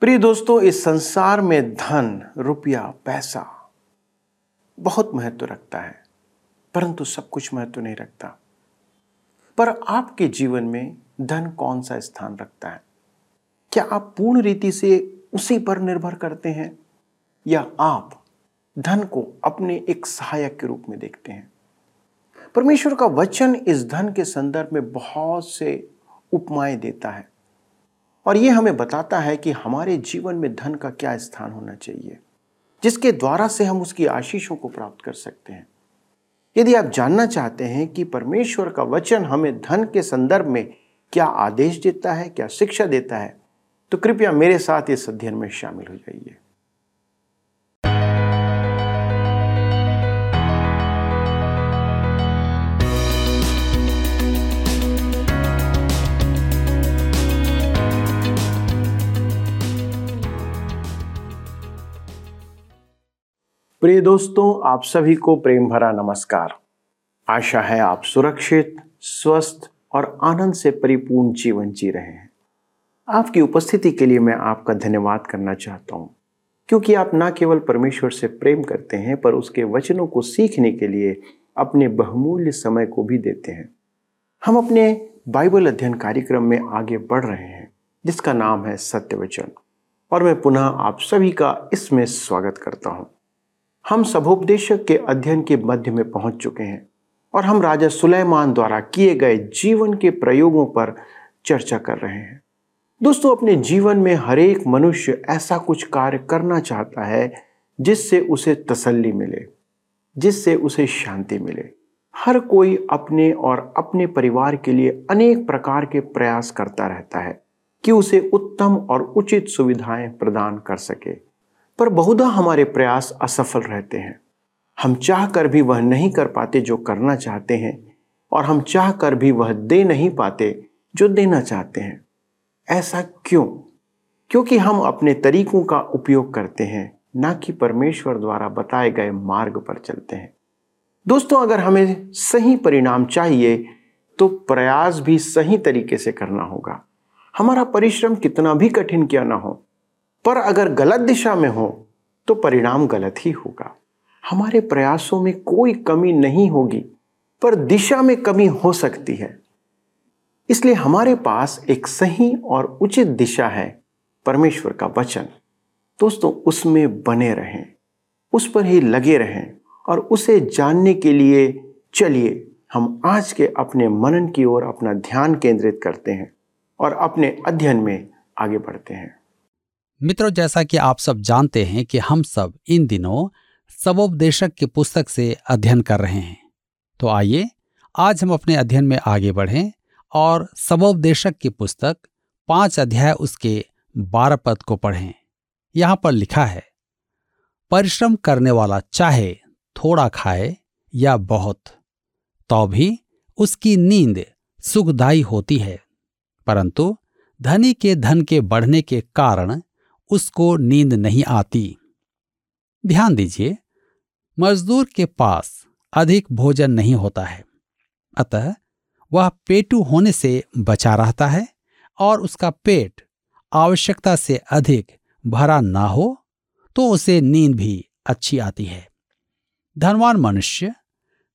प्रिय दोस्तों, इस संसार में धन, रुपया, पैसा बहुत महत्व रखता है, परंतु सब कुछ महत्व नहीं रखता। पर आपके जीवन में धन कौन सा स्थान रखता है? क्या आप पूर्ण रीति से उसी पर निर्भर करते हैं? या आप धन को अपने एक सहायक के रूप में देखते हैं? परमेश्वर का वचन इस धन के संदर्भ में बहुत से उपमाएँ देता है। और ये हमें बताता है कि हमारे जीवन में धन का क्या स्थान होना चाहिए, जिसके द्वारा से हम उसकी आशीषों को प्राप्त कर सकते हैं। यदि आप जानना चाहते हैं कि परमेश्वर का वचन हमें धन के संदर्भ में क्या आदेश देता है, क्या शिक्षा देता है तो कृपया मेरे साथ इस अध्ययन में शामिल हो जाइए। प्रिय दोस्तों, आप सभी को प्रेम भरा नमस्कार। आशा है आप सुरक्षित, स्वस्थ और आनंद से परिपूर्ण जीवन जी रहे हैं। आपकी उपस्थिति के लिए मैं आपका धन्यवाद करना चाहता हूँ। क्योंकि आप न केवल परमेश्वर से प्रेम करते हैं, पर उसके वचनों को सीखने के लिए अपने बहुमूल्य समय को भी देते हैं। हम अपने बाइबल अध्ययन कार्यक्रम में आगे बढ़ रहे हैं, जिसका नाम है सत्य वचन और मैं पुनः आप सभी का इसमें स्वागत करता हूँ। हम सभोपदेशक के अध्ययन के मध्य में पहुँच चुके हैं और हम राजा सुलेमान द्वारा किए गए जीवन के प्रयोगों पर चर्चा कर रहे हैं। दोस्तों, अपने जीवन में हरेक मनुष्य ऐसा कुछ कार्य करना चाहता है जिससे उसे तसल्ली मिले, जिससे उसे शांति मिले। हर कोई अपने और अपने परिवार के लिए अनेक प्रकार के प्रयास करता रहता है कि उसे उत्तम और उचित सुविधाएँ प्रदान कर सके। पर बहुधा हमारे प्रयास असफल रहते हैं। हम चाह कर भी वह नहीं कर पाते जो करना चाहते हैं, और हम चाह कर भी वह दे नहीं पाते जो देना चाहते हैं। ऐसा क्यों? क्योंकि हम अपने तरीकों का उपयोग करते हैं, ना कि परमेश्वर द्वारा बताए गए मार्ग पर चलते हैं। दोस्तों, अगर हमें सही परिणाम चाहिए तो प्रयास भी सही तरीके से करना होगा। हमारा परिश्रम कितना भी कठिन क्यों ना हो पर अगर गलत दिशा में हो तो परिणाम गलत ही होगा। हमारे प्रयासों में कोई कमी नहीं होगी, पर दिशा में कमी हो सकती है। इसलिए हमारे पास एक सही और उचित दिशा है, परमेश्वर का वचन। दोस्तों, उसमें बने रहें, उस पर ही लगे रहें और उसे जानने के लिए चलिए। हम आज के अपने मनन की ओर अपना ध्यान केंद्रित करते हैं और अपने अध्ययन में आगे बढ़ते हैं। मित्रों, जैसा कि आप सब जानते हैं कि हम सब इन दिनों सबोपदेशक की पुस्तक से अध्ययन कर रहे हैं। तो आइए, आज हम अपने अध्ययन में आगे बढ़ें और सबोपदेशक की पुस्तक, पाँच अध्याय उसके बारह पद को पढ़ें। यहाँ पर लिखा है, परिश्रम करने वाला चाहे थोड़ा खाए या बहुत तो भी उसकी नींद सुखदायी होती है। परंतु धनी के धन के बढ़ने के कारण उसको नींद नहीं आती। ध्यान दीजिए, मजदूर के पास अधिक भोजन नहीं होता है। अतः वह पेटू होने से बचा रहता है और उसका पेट आवश्यकता से अधिक भरा ना हो तो उसे नींद भी अच्छी आती है। धनवान मनुष्य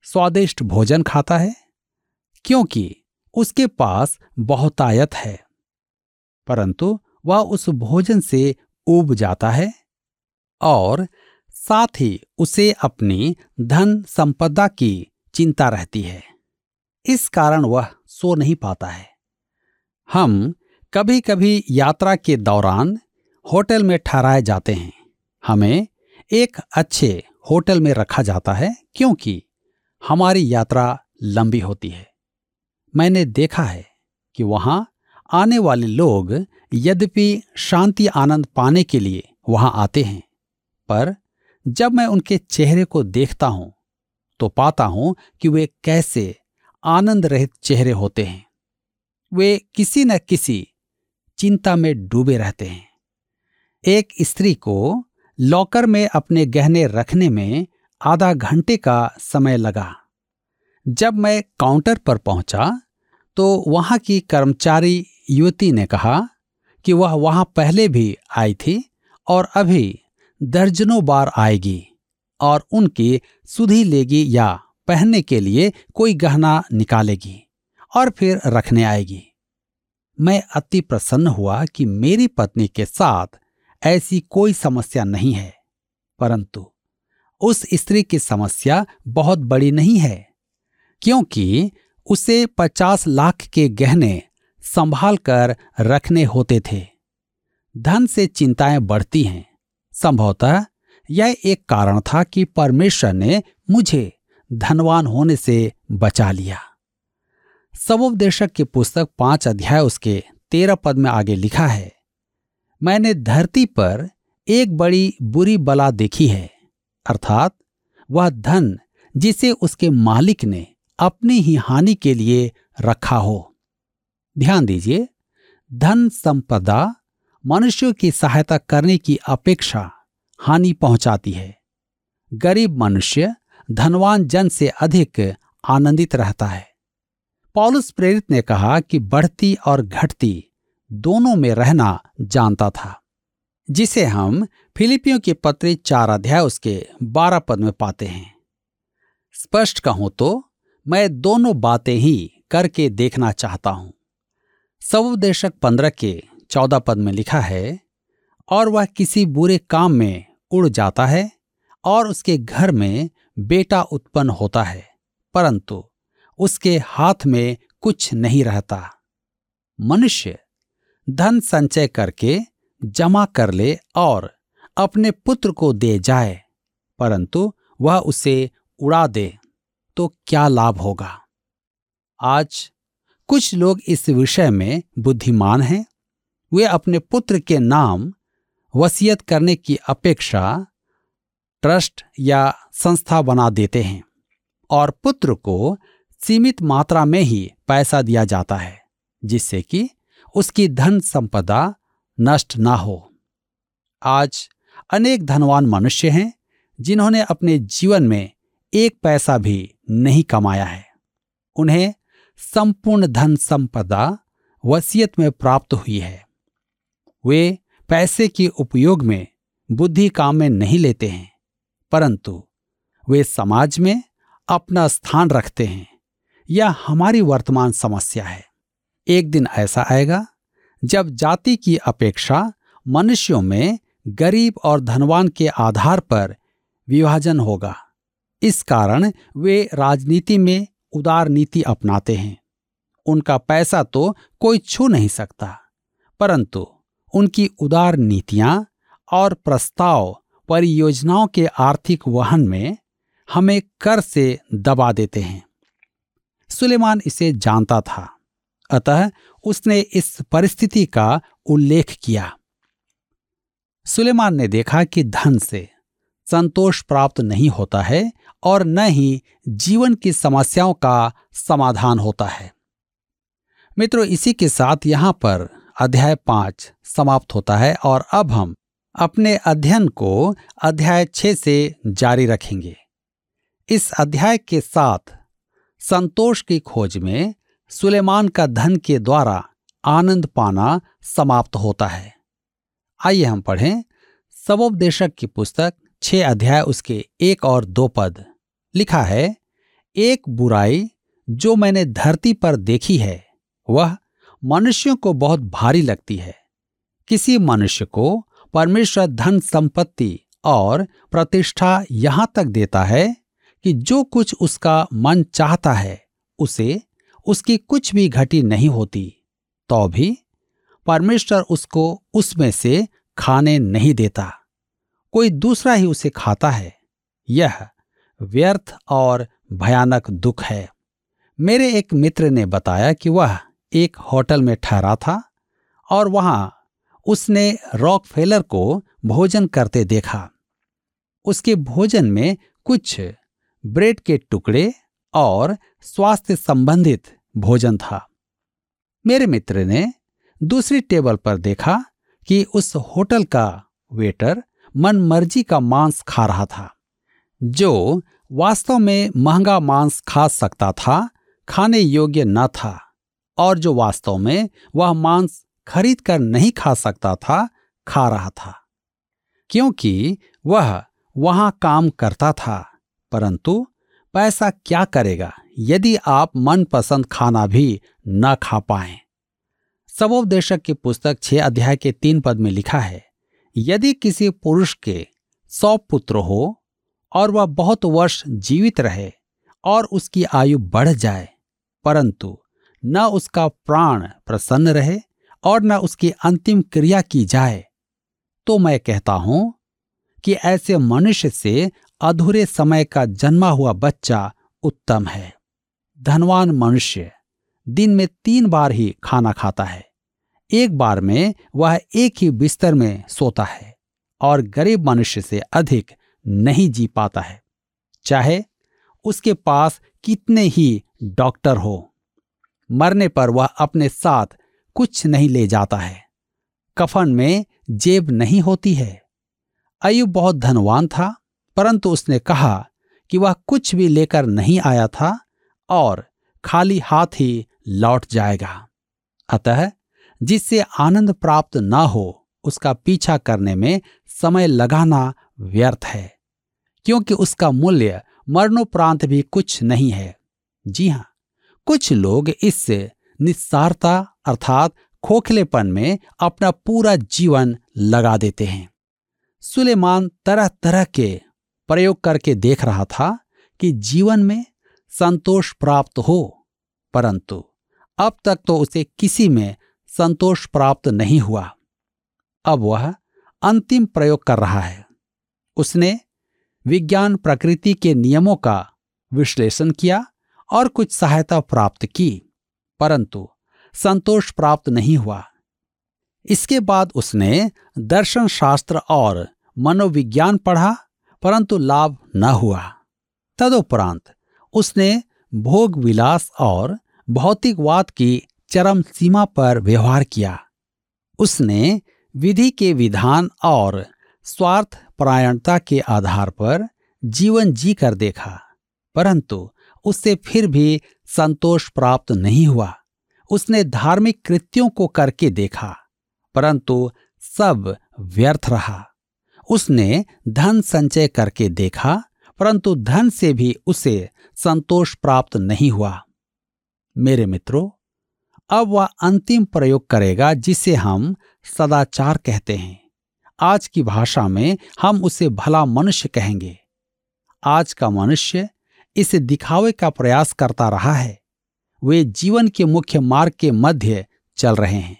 स्वादिष्ट भोजन खाता है, क्योंकि उसके पास बहुतायत है। परंतु वह उस भोजन से उब जाता है और साथ ही उसे अपनी धन संपदा की चिंता रहती है। इस कारण वह सो नहीं पाता है। हम कभी कभी यात्रा के दौरान होटल में ठहराए जाते हैं। हमें एक अच्छे होटल में रखा जाता है क्योंकि हमारी यात्रा लंबी होती है। मैंने देखा है कि वहाँ आने वाले लोग यद्यपि शांति आनंद पाने के लिए वहाँ आते हैं, पर जब मैं उनके चेहरे को देखता हूँ तो पाता हूँ कि वे कैसे आनंद रहित चेहरे होते हैं। वे किसी न किसी चिंता में डूबे रहते हैं। एक स्त्री को लॉकर में अपने गहने रखने में आधा घंटे का समय लगा। जब मैं काउंटर पर पहुँचा तो वहाँ की कर्मचारी युवती ने कहा कि वह वहाँ पहले भी आई थी और अभी दर्जनों बार आएगी और उनकी सुधी लेगी या पहनने के लिए कोई गहना निकालेगी और फिर रखने आएगी। मैं अति प्रसन्न हुआ कि मेरी पत्नी के साथ ऐसी कोई समस्या नहीं है, परंतु उस स्त्री की समस्या बहुत बड़ी नहीं है, क्योंकि उसे पचास लाख के गहने संभाल कर रखने होते थे। धन से चिंताएँ बढ़ती हैं। संभवतः यह एक कारण था कि परमेश्वर ने मुझे धनवान होने से बचा लिया। सबोपदेशक की पुस्तक पाँच अध्याय उसके तेरह पद में आगे लिखा है, मैंने धरती पर एक बड़ी बुरी बला देखी है। अर्थात वह धन जिसे उसके मालिक ने अपनी ही हानि के लिए रखा हो। ध्यान दीजिए, धन संपदा मनुष्यों की सहायता करने की अपेक्षा हानि पहुंचाती है। गरीब मनुष्य धनवान जन से अधिक आनंदित रहता है। पॉलुस प्रेरित ने कहा कि बढ़ती और घटती दोनों में रहना जानता था, जिसे हम फिलिपियों के पत्र चार अध्याय उसके बारह पद में पाते हैं। स्पष्ट कहूँ तो मैं दोनों बातें ही करके देखना चाहता हूँ। सबदेशक पंद्रह के चौदह पद में लिखा है, और वह किसी बुरे काम में उड़ जाता है, और उसके घर में बेटा उत्पन्न होता है, परंतु उसके हाथ में कुछ नहीं रहता। मनुष्य धन संचय करके जमा कर ले और अपने पुत्र को दे जाए, परंतु वह उसे उड़ा दे तो क्या लाभ होगा? आज कुछ लोग इस विषय में बुद्धिमान हैं। वे अपने पुत्र के नाम, वसीयत करने की अपेक्षा ट्रस्ट या संस्था बना देते हैं और पुत्र को सीमित मात्रा में ही पैसा दिया जाता है, जिससे कि उसकी धन संपदा नष्ट ना हो। आज अनेक धनवान मनुष्य हैं, जिन्होंने अपने जीवन में एक पैसा भी नहीं कमाया है। उन्हें संपूर्ण धन संपदा वसीयत में प्राप्त हुई है। वे पैसे के उपयोग में बुद्धि काम में नहीं लेते हैं, परंतु वे समाज में अपना स्थान रखते हैं, यह हमारी वर्तमान समस्या है। एक दिन ऐसा आएगा, जब जाति की अपेक्षा मनुष्यों में गरीब और धनवान के आधार पर विभाजन होगा। इस कारण वे राजनीति में उदार नीति अपनाते हैं। उनका पैसा तो कोई छू नहीं सकता, परंतु उनकी उदार नीतियाँ और प्रस्ताव परियोजनाओं के आर्थिक वहन में हमें कर से दबा देते हैं। सुलेमान इसे जानता था, अतः उसने इस परिस्थिति का उल्लेख किया। सुलेमान ने देखा कि धन से संतोष प्राप्त नहीं होता है और न ही जीवन की समस्याओं का समाधान होता है। मित्रों, इसी के साथ यहाँ पर अध्याय पाँच समाप्त होता है और अब हम अपने अध्ययन को अध्याय छ से जारी रखेंगे। इस अध्याय के साथ संतोष की खोज में सुलेमान का धन के द्वारा आनंद पाना समाप्त होता है। आइए हम पढ़ें सबोपदेशक की पुस्तक छह अध्याय उसके एक और दो पद। लिखा है, एक बुराई जो मैंने धरती पर देखी है, वह मनुष्यों को बहुत भारी लगती है। किसी मनुष्य को परमेश्वर धन संपत्ति और प्रतिष्ठा यहाँ तक देता है कि जो कुछ उसका मन चाहता है, उसे उसकी कुछ भी घटी नहीं होती। तो भी परमेश्वर उसको उसमें से खाने नहीं देता। कोई दूसरा ही उसे खाता है। यह व्यर्थ और भयानक दुख है। मेरे एक मित्र ने बताया कि वह एक होटल में ठहरा था और वहाँ उसने रॉक फेलर को भोजन करते देखा। उसके भोजन में कुछ ब्रेड के टुकड़े और स्वास्थ्य संबंधित भोजन था। मेरे मित्र ने दूसरी टेबल पर देखा कि उस होटल का वेटर मन मर्ज़ी का मांस खा रहा था। जो वास्तव में महँगा मांस खा सकता था, खाने योग्य न था, और जो वास्तव में वह मांस खरीद कर नहीं खा सकता था, खा रहा था। क्योंकि वह वहाँ काम करता था, परंतु पैसा क्या करेगा यदि आप मनपसंद खाना भी न खा पाए? सबोपदेशक की पुस्तक छह अध्याय के तीन पद में लिखा है, यदि किसी पुरुष के सौ पुत्र हो और वह बहुत वर्ष जीवित रहे और उसकी आयु बढ़ जाए, परंतु न उसका प्राण प्रसन्न रहे और न उसकी अंतिम क्रिया की जाए। तो मैं कहता हूँ कि ऐसे मनुष्य से अधूरे समय का जन्मा हुआ बच्चा उत्तम है। धनवान मनुष्य दिन में तीन बार ही खाना खाता है। एक बार में वह एक ही बिस्तर में सोता है और गरीब मनुष्य से अधिक नहीं जी पाता है। चाहे उसके पास कितने ही डॉक्टर हो, मरने पर वह अपने साथ कुछ नहीं ले जाता है। कफन में जेब नहीं होती है। अयुब बहुत धनवान था, परंतु उसने कहा कि वह कुछ भी लेकर नहीं आया था और खाली हाथ ही लौट जाएगा। अतः जिससे आनंद प्राप्त ना हो, उसका पीछा करने में समय लगाना व्यर्थ है। क्योंकि उसका मूल्य मरणोपरांत भी कुछ नहीं है। जी हाँ, कुछ लोग इससे निस्सारता अर्थात खोखलेपन में अपना पूरा जीवन लगा देते हैं। सुलेमान तरह तरह के प्रयोग करके देख रहा था कि जीवन में संतोष प्राप्त हो, परंतु अब तक तो उसे किसी में संतोष प्राप्त नहीं हुआ। अब वह अंतिम प्रयोग कर रहा है। उसने विज्ञान प्रकृति के नियमों का विश्लेषण किया और कुछ सहायता प्राप्त की, परंतु संतोष प्राप्त नहीं हुआ। इसके बाद उसने दर्शन शास्त्र और मनोविज्ञान पढ़ा, परंतु लाभ न हुआ। तदुपरांत उसने भोग विलास और भौतिकवाद की चरम सीमा पर व्यवहार किया। उसने विधि के विधान और स्वार्थ परायणता के आधार पर जीवन जी कर देखा, परंतु उससे फिर भी संतोष प्राप्त नहीं हुआ। उसने धार्मिक कृत्यों को करके देखा, परंतु सब व्यर्थ रहा। उसने धन संचय करके देखा, परंतु धन से भी उसे संतोष प्राप्त नहीं हुआ। मेरे मित्रों, अब वह अंतिम प्रयोग करेगा जिसे हम सदाचार कहते हैं। आज की भाषा में हम उसे भला मनुष्य कहेंगे। आज का मनुष्य इसे दिखावे का प्रयास करता रहा है। वे जीवन के मुख्य मार्ग के मध्य चल रहे हैं।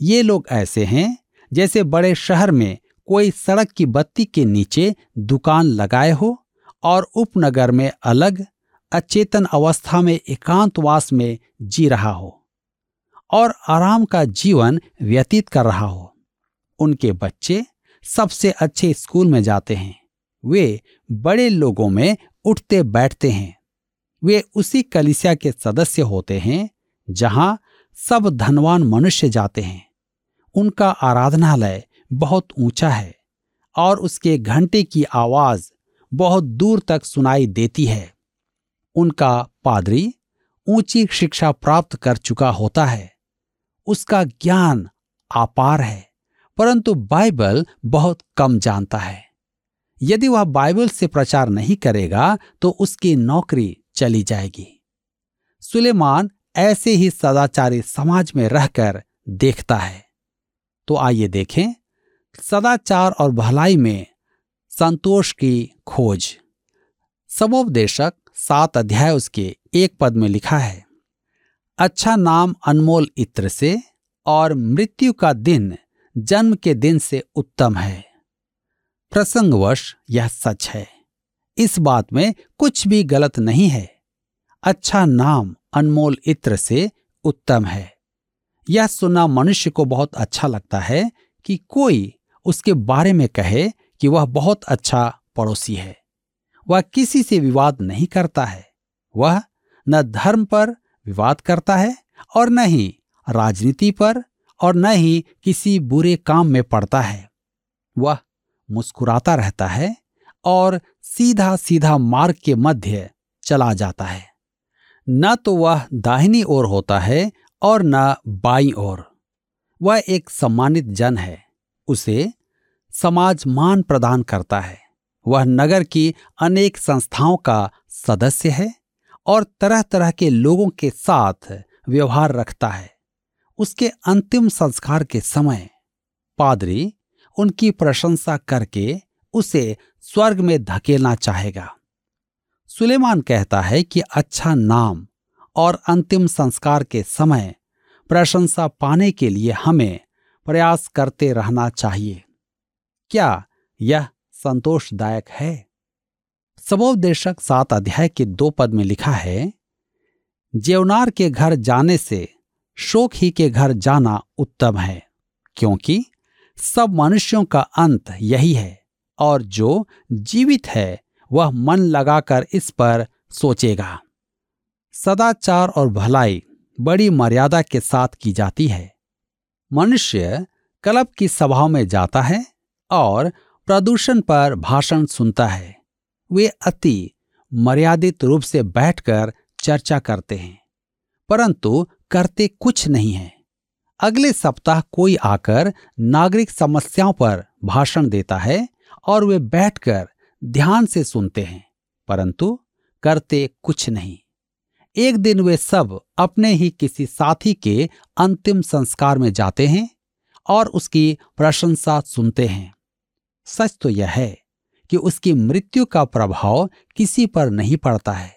ये लोग ऐसे हैं जैसे बड़े शहर में कोई सड़क की बत्ती के नीचे दुकान लगाए हो और उपनगर में अलग, अचेतन अवस्था में एकांतवास में जी रहा हो और आराम का जीवन व्यतीत कर रहा हो। उनके बच्चे सबसे अच्छे स्कूल में जाते हैं। वे बड़े लोगों में उठते बैठते हैं। वे उसी कलिसिया के सदस्य होते हैं, जहाँ सब धनवान मनुष्य जाते हैं। उनका आराधनालय बहुत ऊँचा है और उसके घंटे की आवाज़ बहुत दूर तक सुनाई देती है। उनका पादरी ऊँची शिक्षा प्राप्त कर चुका होता है। उसका ज्ञान अपार है। परंतु बाइबल बहुत कम जानता है। यदि वह बाइबल से प्रचार नहीं करेगा तो उसकी नौकरी चली जाएगी। सुलेमान ऐसे ही सदाचारी समाज में रहकर देखता है। तो आइए देखें, सदाचार और भलाई में संतोष की खोज। समोपदेशक सात अध्याय उसके एक पद में लिखा है अच्छा नाम अनमोल इत्र से और मृत्यु का दिन जन्म के दिन से उत्तम है। प्रसंगवश यह सच है। इस बात में कुछ भी गलत नहीं है। अच्छा नाम अनमोल इत्र से उत्तम है। यह सुनना मनुष्य को बहुत अच्छा लगता है कि कोई उसके बारे में कहे कि वह बहुत अच्छा पड़ोसी है। वह किसी से विवाद नहीं करता है। वह न धर्म पर विवाद करता है और न ही राजनीति पर और न ही किसी बुरे काम में पड़ता है। वह मुस्कुराता रहता है और सीधा सीधा मार्ग के मध्य चला जाता है। न तो वह दाहिनी ओर होता है और न बाई ओर। वह एक सम्मानित जन है। उसे समाज मान प्रदान करता है। वह नगर की अनेक संस्थाओं का सदस्य है और तरह तरह के लोगों के साथ व्यवहार रखता है। उसके अंतिम संस्कार के समय, पादरी उनकी प्रशंसा करके उसे स्वर्ग में धकेलना चाहेगा। सुलेमान कहता है कि अच्छा नाम और अंतिम संस्कार के समय प्रशंसा पाने के लिए हमें प्रयास करते रहना चाहिए। क्या यह संतोषदायक है? सबोपदेशक सात अध्याय के दो पद में लिखा है, जेवनार के घर जाने से शोक ही के घर जाना उत्तम है, क्योंकि सब मनुष्यों का अंत यही है और जो जीवित है, वह मन लगाकर इस पर सोचेगा। सदाचार और भलाई बड़ी मर्यादा के साथ की जाती है। मनुष्य क्लब की सभाओं में जाता है और प्रदूषण पर भाषण सुनता है। वे अति मर्यादित रूप से बैठकर चर्चा करते हैं, परंतु करते कुछ नहीं है। अगले सप्ताह कोई आकर नागरिक समस्याओं पर भाषण देता है और वे बैठकर ध्यान से सुनते हैं, परंतु करते कुछ नहीं। एक दिन वे सब अपने ही किसी साथी के अंतिम संस्कार में जाते हैं और उसकी प्रशंसा सुनते हैं। सच तो यह है कि उसकी मृत्यु का प्रभाव किसी पर नहीं पड़ता है।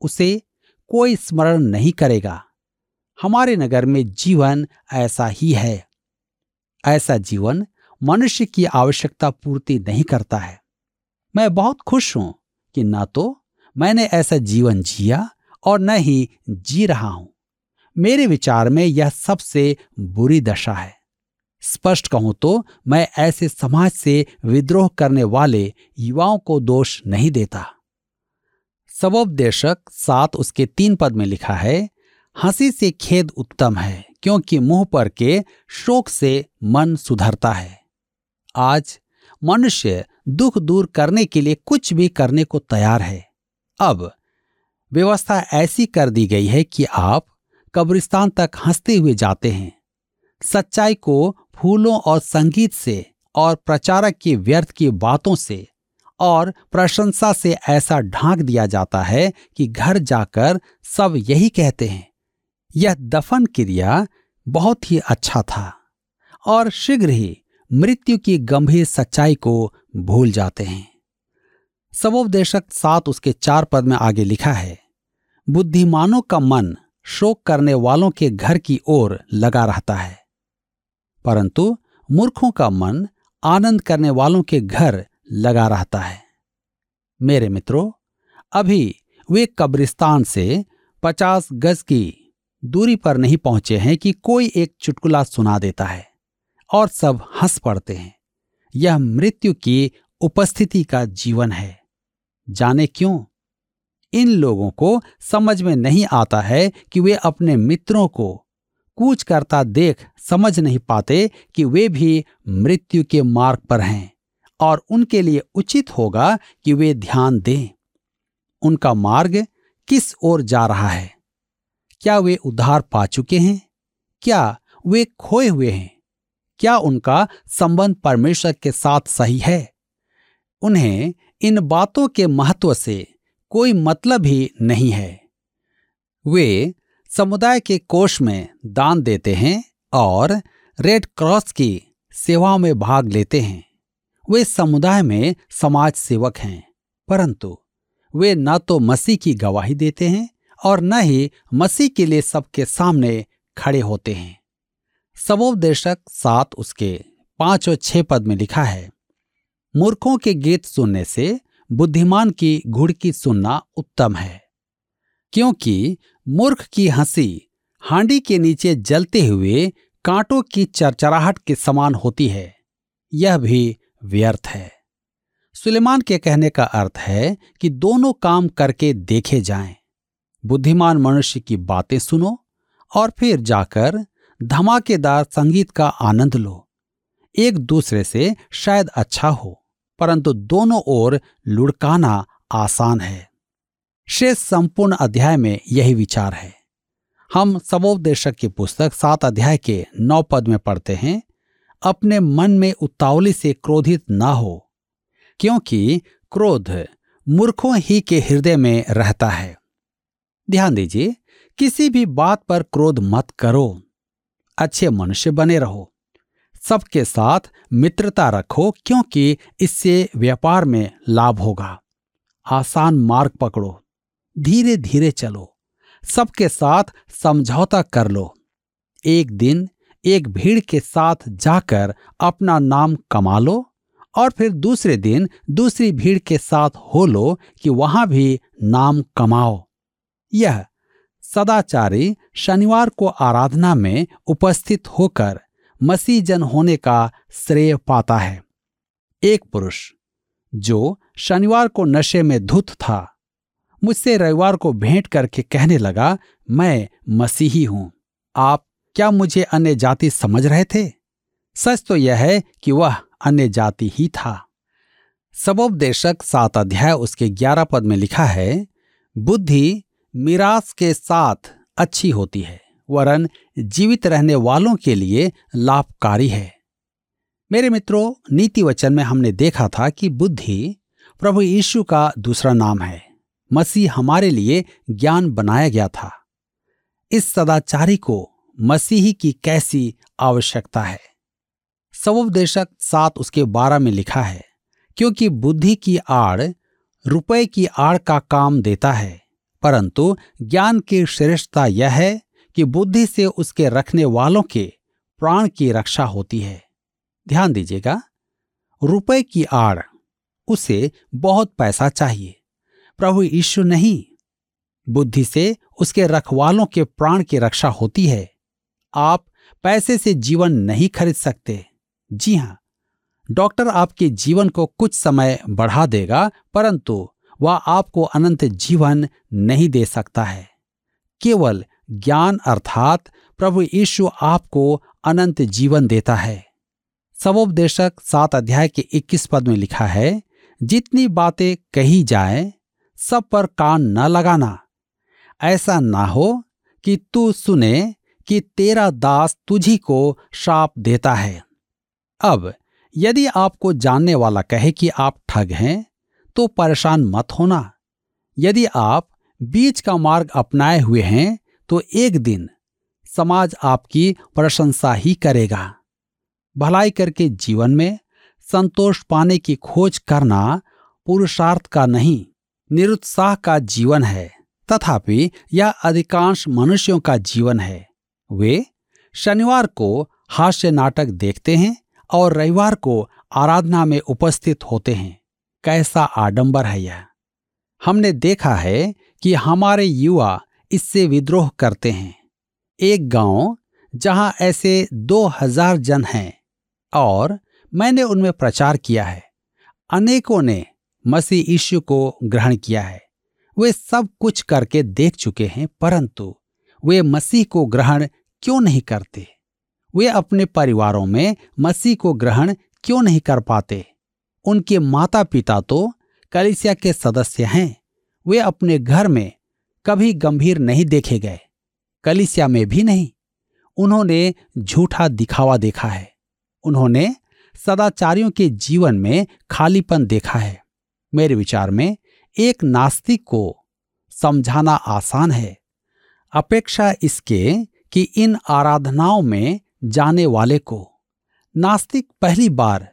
उसे कोई स्मरण नहीं करेगा। हमारे नगर में जीवन ऐसा ही है। ऐसा जीवन मनुष्य की आवश्यकता पूर्ति नहीं करता है। मैं बहुत खुश हूँ कि न तो मैंने ऐसा जीवन जिया और न ही जी रहा हूँ। मेरे विचार में यह सबसे बुरी दशा है। स्पष्ट कहूँ तो मैं ऐसे समाज से विद्रोह करने वाले युवाओं को दोष नहीं देता। सबोपदेशक सात उसके तीन पद में लिखा है हँसी से खेद उत्तम है, क्योंकि मुँह पर के शोक से मन सुधरता है। आज मनुष्य दुख दूर करने के लिए कुछ भी करने को तैयार है। अब व्यवस्था ऐसी कर दी गई है कि आप कब्रिस्तान तक हँसते हुए जाते हैं। सच्चाई को फूलों और संगीत से और प्रचारक की व्यर्थ की बातों से और प्रशंसा से ऐसा ढांक दिया जाता है कि घर जाकर सब यही कहते हैं। यह दफन क्रिया बहुत ही अच्छा था और शीघ्र ही मृत्यु की गंभीर सच्चाई को भूल जाते हैं। सबोपदेशक सात उसके चार पद में आगे लिखा है, बुद्धिमानों का मन शोक करने वालों के घर की ओर लगा रहता है, परंतु मूर्खों का मन आनंद करने वालों के घर लगा रहता है। मेरे मित्रों, अभी वे कब्रिस्तान से पचास गज की दूरी पर नहीं पहुँचे हैं कि कोई एक चुटकुला सुना देता है और सब हंस पड़ते हैं। यह मृत्यु की उपस्थिति का जीवन है। जाने क्यों? इन लोगों को समझ में नहीं आता है कि वे अपने मित्रों को कूच करता देख समझ नहीं पाते कि वे भी मृत्यु के मार्ग पर हैं और उनके लिए उचित होगा कि वे ध्यान दें। उनका मार्ग किस ओर जा रहा है? क्या वे उद्धार पा चुके हैं? क्या वे खोए हुए हैं? क्या उनका संबंध परमेश्वर के साथ सही है? उन्हें इन बातों के महत्व से कोई मतलब ही नहीं है। वे समुदाय के कोष में दान देते हैं और रेड क्रॉस की सेवाओं में भाग लेते हैं। वे समुदाय में समाज सेवक हैं, परंतु वे न तो मसीह की गवाही देते हैं और न ही मसीह के लिए सबके सामने खड़े होते हैं। सबोपदेशक सात उसके पाँच और छह पद में लिखा है, मूर्खों के गीत सुनने से बुद्धिमान की घुड़की सुनना उत्तम है, क्योंकि मूर्ख की हँसी हांडी के नीचे जलते हुए कांटों की चरचराहट के समान होती है। यह भी व्यर्थ है। सुलेमान के कहने का अर्थ है कि दोनों काम करके देखे जाएँ। बुद्धिमान मनुष्य की बातें सुनो और फिर जाकर धमाकेदार संगीत का आनंद लो। एक दूसरे से शायद अच्छा हो, परंतु दोनों ओर लुढ़काना आसान है। शेष संपूर्ण अध्याय में यही विचार है। हम सबोपदेशक की पुस्तक सात अध्याय के नौ पद में पढ़ते हैं, अपने मन में उतावली से क्रोधित ना हो, क्योंकि क्रोध मूर्खों ही के हृदय में रहता है। ध्यान दीजिए, किसी भी बात पर क्रोध मत करो। अच्छे मनुष्य बने रहो। सबके साथ मित्रता रखो, क्योंकि इससे व्यापार में लाभ होगा। आसान मार्ग पकड़ो। धीरे धीरे चलो। सबके साथ समझौता कर लो। एक दिन एक भीड़ के साथ जाकर अपना नाम कमा लो और फिर दूसरे दिन दूसरी भीड़ के साथ हो लो कि वहाँ भी नाम कमाओ। यह सदाचारी शनिवार को आराधना में उपस्थित होकर मसीह जन होने का श्रेय पाता है। एक पुरुष, जो शनिवार को नशे में धुत था, मुझसे रविवार को भेंट करके कहने लगा, मैं मसीही हूँ। आप क्या मुझे अन्य जाति समझ रहे थे? सच तो यह है कि वह अन्य जाति ही था। सबोपदेशक सात अध्याय उसके ग्यारह पद में लिखा है, बुद्धि मिरास के साथ अच्छी होती है, वरन जीवित रहने वालों के लिए लाभकारी है। मेरे मित्रों, नीति वचन में हमने देखा था कि बुद्धि प्रभु यीशु का दूसरा नाम है। मसीह हमारे लिए ज्ञान बनाया गया था। इस सदाचारी को मसीही की कैसी आवश्यकता है? सवोपदेशक सात उसके बारह में लिखा है, क्योंकि बुद्धि की आड़ रुपए की आड़ का काम देता है परंतु ज्ञान की श्रेष्ठता यह है कि बुद्धि से उसके रखने वालों के प्राण की रक्षा होती है। ध्यान दीजिएगा, रुपए की आड़, उसे बहुत पैसा चाहिए। प्रभु यीशु नहीं, बुद्धि से उसके रखवालों के प्राण की रक्षा होती है। आप पैसे से जीवन नहीं खरीद सकते। जी हाँ, डॉक्टर आपके जीवन को कुछ समय बढ़ा देगा, परंतु वह आपको अनंत जीवन नहीं दे सकता है। केवल ज्ञान अर्थात प्रभु यीशु आपको अनंत जीवन देता है। सबोपदेशक सात अध्याय के 21 पद में लिखा है, जितनी बातें कही जाए, सब पर कान न लगाना। ऐसा ना हो कि तू सुने कि तेरा दास तुझी को शाप देता है। अब यदि आपको जानने वाला कहे कि आप ठग हैं तो परेशान मत होना। यदि आप बीच का मार्ग अपनाए हुए हैं तो एक दिन समाज आपकी प्रशंसा ही करेगा। भलाई करके जीवन में संतोष पाने की खोज करना पुरुषार्थ का नहीं, निरुत्साह का जीवन है। तथापि यह अधिकांश मनुष्यों का जीवन है। वे शनिवार को हास्य नाटक देखते हैं और रविवार को आराधना में उपस्थित होते हैं। कैसा आडंबर है यह? हमने देखा है कि हमारे युवा इससे विद्रोह करते हैं। एक गाँव जहाँ ऐसे दो हज़ार जन हैं और मैंने उनमें प्रचार किया है। अनेकों ने मसीह यीशु को ग्रहण किया है। वे सब कुछ करके देख चुके हैं, परंतु वे मसीह को ग्रहण क्यों नहीं करते? वे अपने परिवारों में मसीह को ग्रहण क्यों नहीं कर पाते? उनके माता पिता तो कलिसिया के सदस्य हैं। वे अपने घर में कभी गंभीर नहीं देखे गए। कलिसिया में भी नहीं। उन्होंने झूठा दिखावा देखा है। उन्होंने सदाचारियों के जीवन में खालीपन देखा है। मेरे विचार में एक नास्तिक को समझाना आसान है। अपेक्षा इसके कि इन आराधनाओं में जाने वाले को नास्तिक पहली बार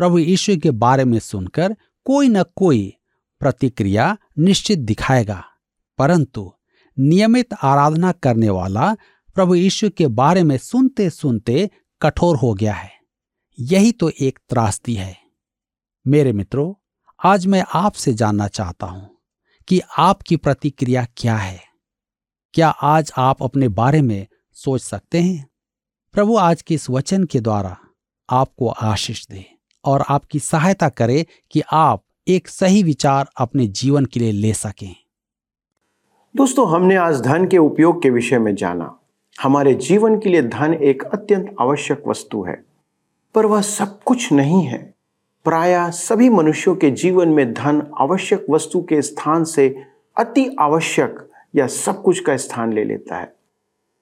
प्रभु यीशु के बारे में सुनकर कोई न कोई प्रतिक्रिया निश्चित दिखाएगा। परंतु नियमित आराधना करने वाला प्रभु यीशु के बारे में सुनते सुनते कठोर हो गया है। यही तो एक त्रासदी है। मेरे मित्रों, आज मैं आपसे जानना चाहता हूँ कि आपकी प्रतिक्रिया क्या है? क्या आज आप अपने बारे में सोच सकते हैं? प्रभु आज के इस वचन के द्वारा आपको आशीष दे। और आपकी सहायता करे कि आप एक सही विचार अपने जीवन के लिए ले सकें। दोस्तों, हमने आज धन के उपयोग के विषय में जाना। हमारे जीवन के लिए धन एक अत्यंत आवश्यक वस्तु है, पर वह सब कुछ नहीं है। प्राय सभी मनुष्यों के जीवन में धन आवश्यक वस्तु के स्थान से अति आवश्यक या सब कुछ का स्थान ले लेता है।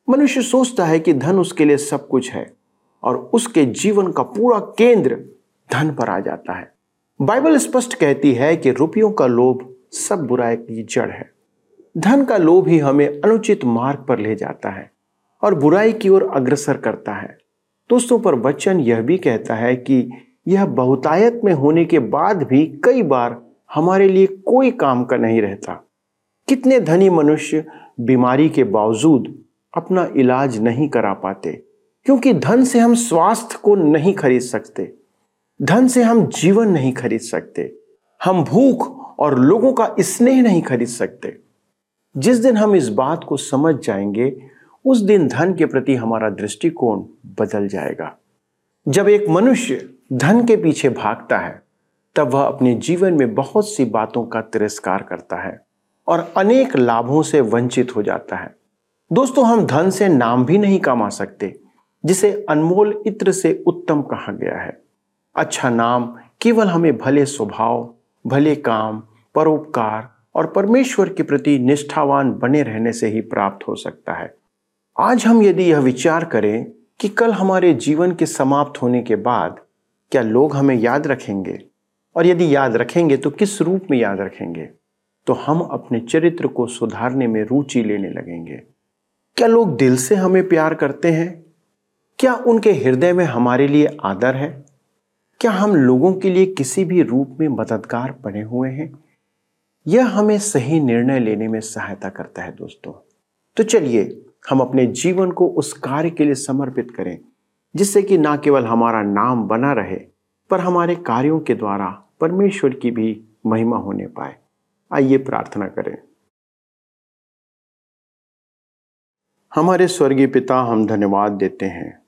मनुष्य सोचता है कि धन उसके लिए सब कुछ है और उसके जीवन का पूरा केंद्र धन पर आ जाता है। बाइबल स्पष्ट कहती है कि रुपयों का लोभ सब बुराई की जड़ है। धन का लोभ ही हमें अनुचित मार्ग पर ले जाता है और बुराई की ओर अग्रसर करता है। दोस्तों, पर वचन यह भी कहता है कि यह बहुतायत में होने के बाद भी कई बार हमारे लिए कोई काम का नहीं रहता। कितने धनी मनुष्य बीमारी के बावजूद अपना इलाज नहीं करा पाते, क्योंकि धन से हम स्वास्थ्य को नहीं खरीद सकते। धन से हम जीवन नहीं खरीद सकते। हम भूख और लोगों का स्नेह नहीं खरीद सकते। जिस दिन हम इस बात को समझ जाएँगे, उस दिन धन के प्रति हमारा दृष्टिकोण बदल जाएगा। जब एक मनुष्य धन के पीछे भागता है, तब वह अपने जीवन में बहुत सी बातों का तिरस्कार करता है और अनेक लाभों से वंचित हो जाता है। दोस्तों, हम धन से नाम भी नहीं कमा सकते, जिसे अनमोल इत्र से उत्तम कहा गया है। अच्छा नाम, केवल हमें भले स्वभाव, भले काम, परोपकार और परमेश्वर के प्रति निष्ठावान बने रहने से ही प्राप्त हो सकता है। आज हम यदि यह विचार करें कि कल हमारे जीवन के समाप्त होने के बाद क्या लोग हमें याद रखेंगे? और यदि याद रखेंगे तो किस रूप में याद रखेंगे? तो हम अपने चरित्र को सुधारने में रुचि लेने लगेंगे। क्या लोग दिल से हमें प्यार करते हैं? क्या उनके हृदय में हमारे लिए आदर है? क्या हम लोगों के लिए किसी भी रूप में मददगार बने हुए हैं? यह हमें सही निर्णय लेने में सहायता करता है दोस्तों। तो चलिए, हम अपने जीवन को उस कार्य के लिए समर्पित करें, जिससे कि ना केवल हमारा नाम बना रहे, पर हमारे कार्यों के द्वारा परमेश्वर की भी महिमा होने पाए। आइए प्रार्थना करें। हमारे स्वर्गीय पिता, हम धन्यवाद देते हैं।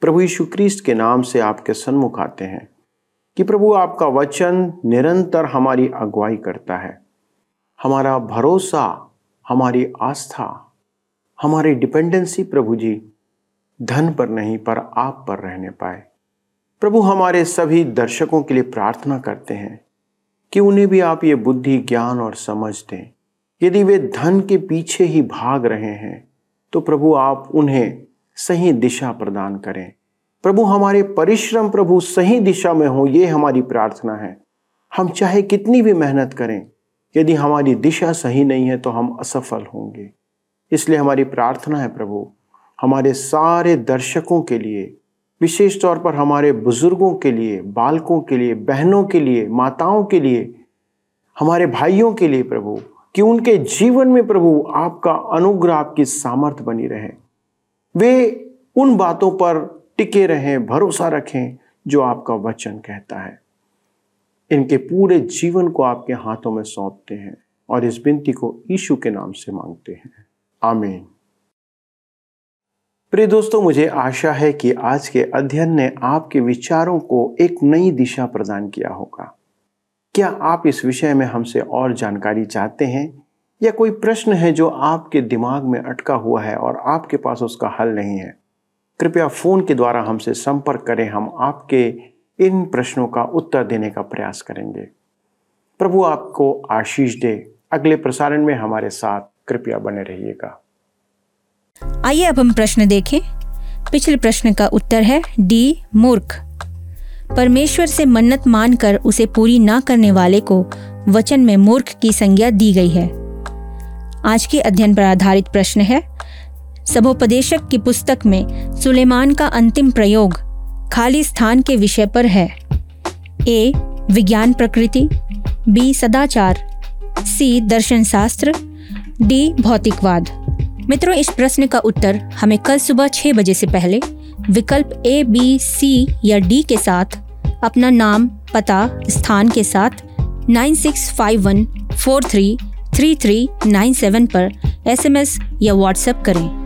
प्रभु यीशु क्रिस्त के नाम से आपके सन्मुख आते हैं। कि प्रभु आपका वचन निरंतर हमारी अगुवाई करता है। हमारा भरोसा, हमारी आस्था, हमारी डिपेंडेंसी प्रभु जी धन पर नहीं, पर आप पर रहने पाए। प्रभु हमारे सभी दर्शकों के लिए प्रार्थना करते हैं कि उन्हें भी आप ये बुद्धि, ज्ञान और समझ दें। यदि वे धन के पीछे ही भाग रहे हैं तो प्रभु आप उन्हें सही दिशा प्रदान करें। प्रभु हमारे परिश्रम प्रभु सही दिशा में हो, ये हमारी प्रार्थना है। हम चाहे कितनी भी मेहनत करें, यदि हमारी दिशा सही नहीं है तो हम असफल होंगे। इसलिए हमारी प्रार्थना है प्रभु, हमारे सारे दर्शकों के लिए, विशेष तौर पर हमारे बुज़ुर्गों के लिए, बालकों के लिए, बहनों के लिए, माताओं के लिए, हमारे भाइयों के लिए प्रभु, कि उनके जीवन में प्रभु आपका अनुग्रह, आपकी सामर्थ्य बनी रहे। वे उन बातों पर टिके रहें, भरोसा रखें, जो आपका वचन कहता है। इनके पूरे जीवन को आपके हाथों में सौंपते हैं और इस बिनती को यीशु के नाम से मांगते हैं। आमीन। प्रिय दोस्तों, मुझे आशा है कि आज के अध्ययन ने आपके विचारों को एक नई दिशा प्रदान किया होगा। क्या आप इस विषय में हमसे और जानकारी चाहते हैं? या कोई प्रश्न है जो आपके दिमाग में अटका हुआ है और आपके पास उसका हल नहीं है? कृपया फ़ोन के द्वारा हमसे संपर्क करें। हम आपके इन प्रश्नों का उत्तर देने का प्रयास करेंगे। प्रभु आपको आशीष दे। अगले प्रसारण में हमारे साथ कृपया बने रहिएगा। आइए अब हम प्रश्न देखें। पिछले प्रश्न का उत्तर है डी, मूर्ख। परमेश्वर से मन्नत मानकर उसे पूरी ना करने वाले को वचन में मूर्ख की संज्ञा दी गई है। आज के अध्ययन पर आधारित प्रश्न है सबोपदेशक की पुस्तक में सुलेमान का अंतिम प्रयोग खाली स्थान के विषय पर है। ए, विज्ञान प्रकृति, बी, सदाचार, सी, दर्शन शास्त्र, डी, भौतिकवाद। मित्रों, इस प्रश्न का उत्तर हमें कल सुबह छह बजे से पहले विकल्प ए, बी, सी या डी के साथ, अपना नाम, पता, स्थान के साथ, nine six five one four three three three nine seven पर एसएमएस या व्हाट्सएप करें।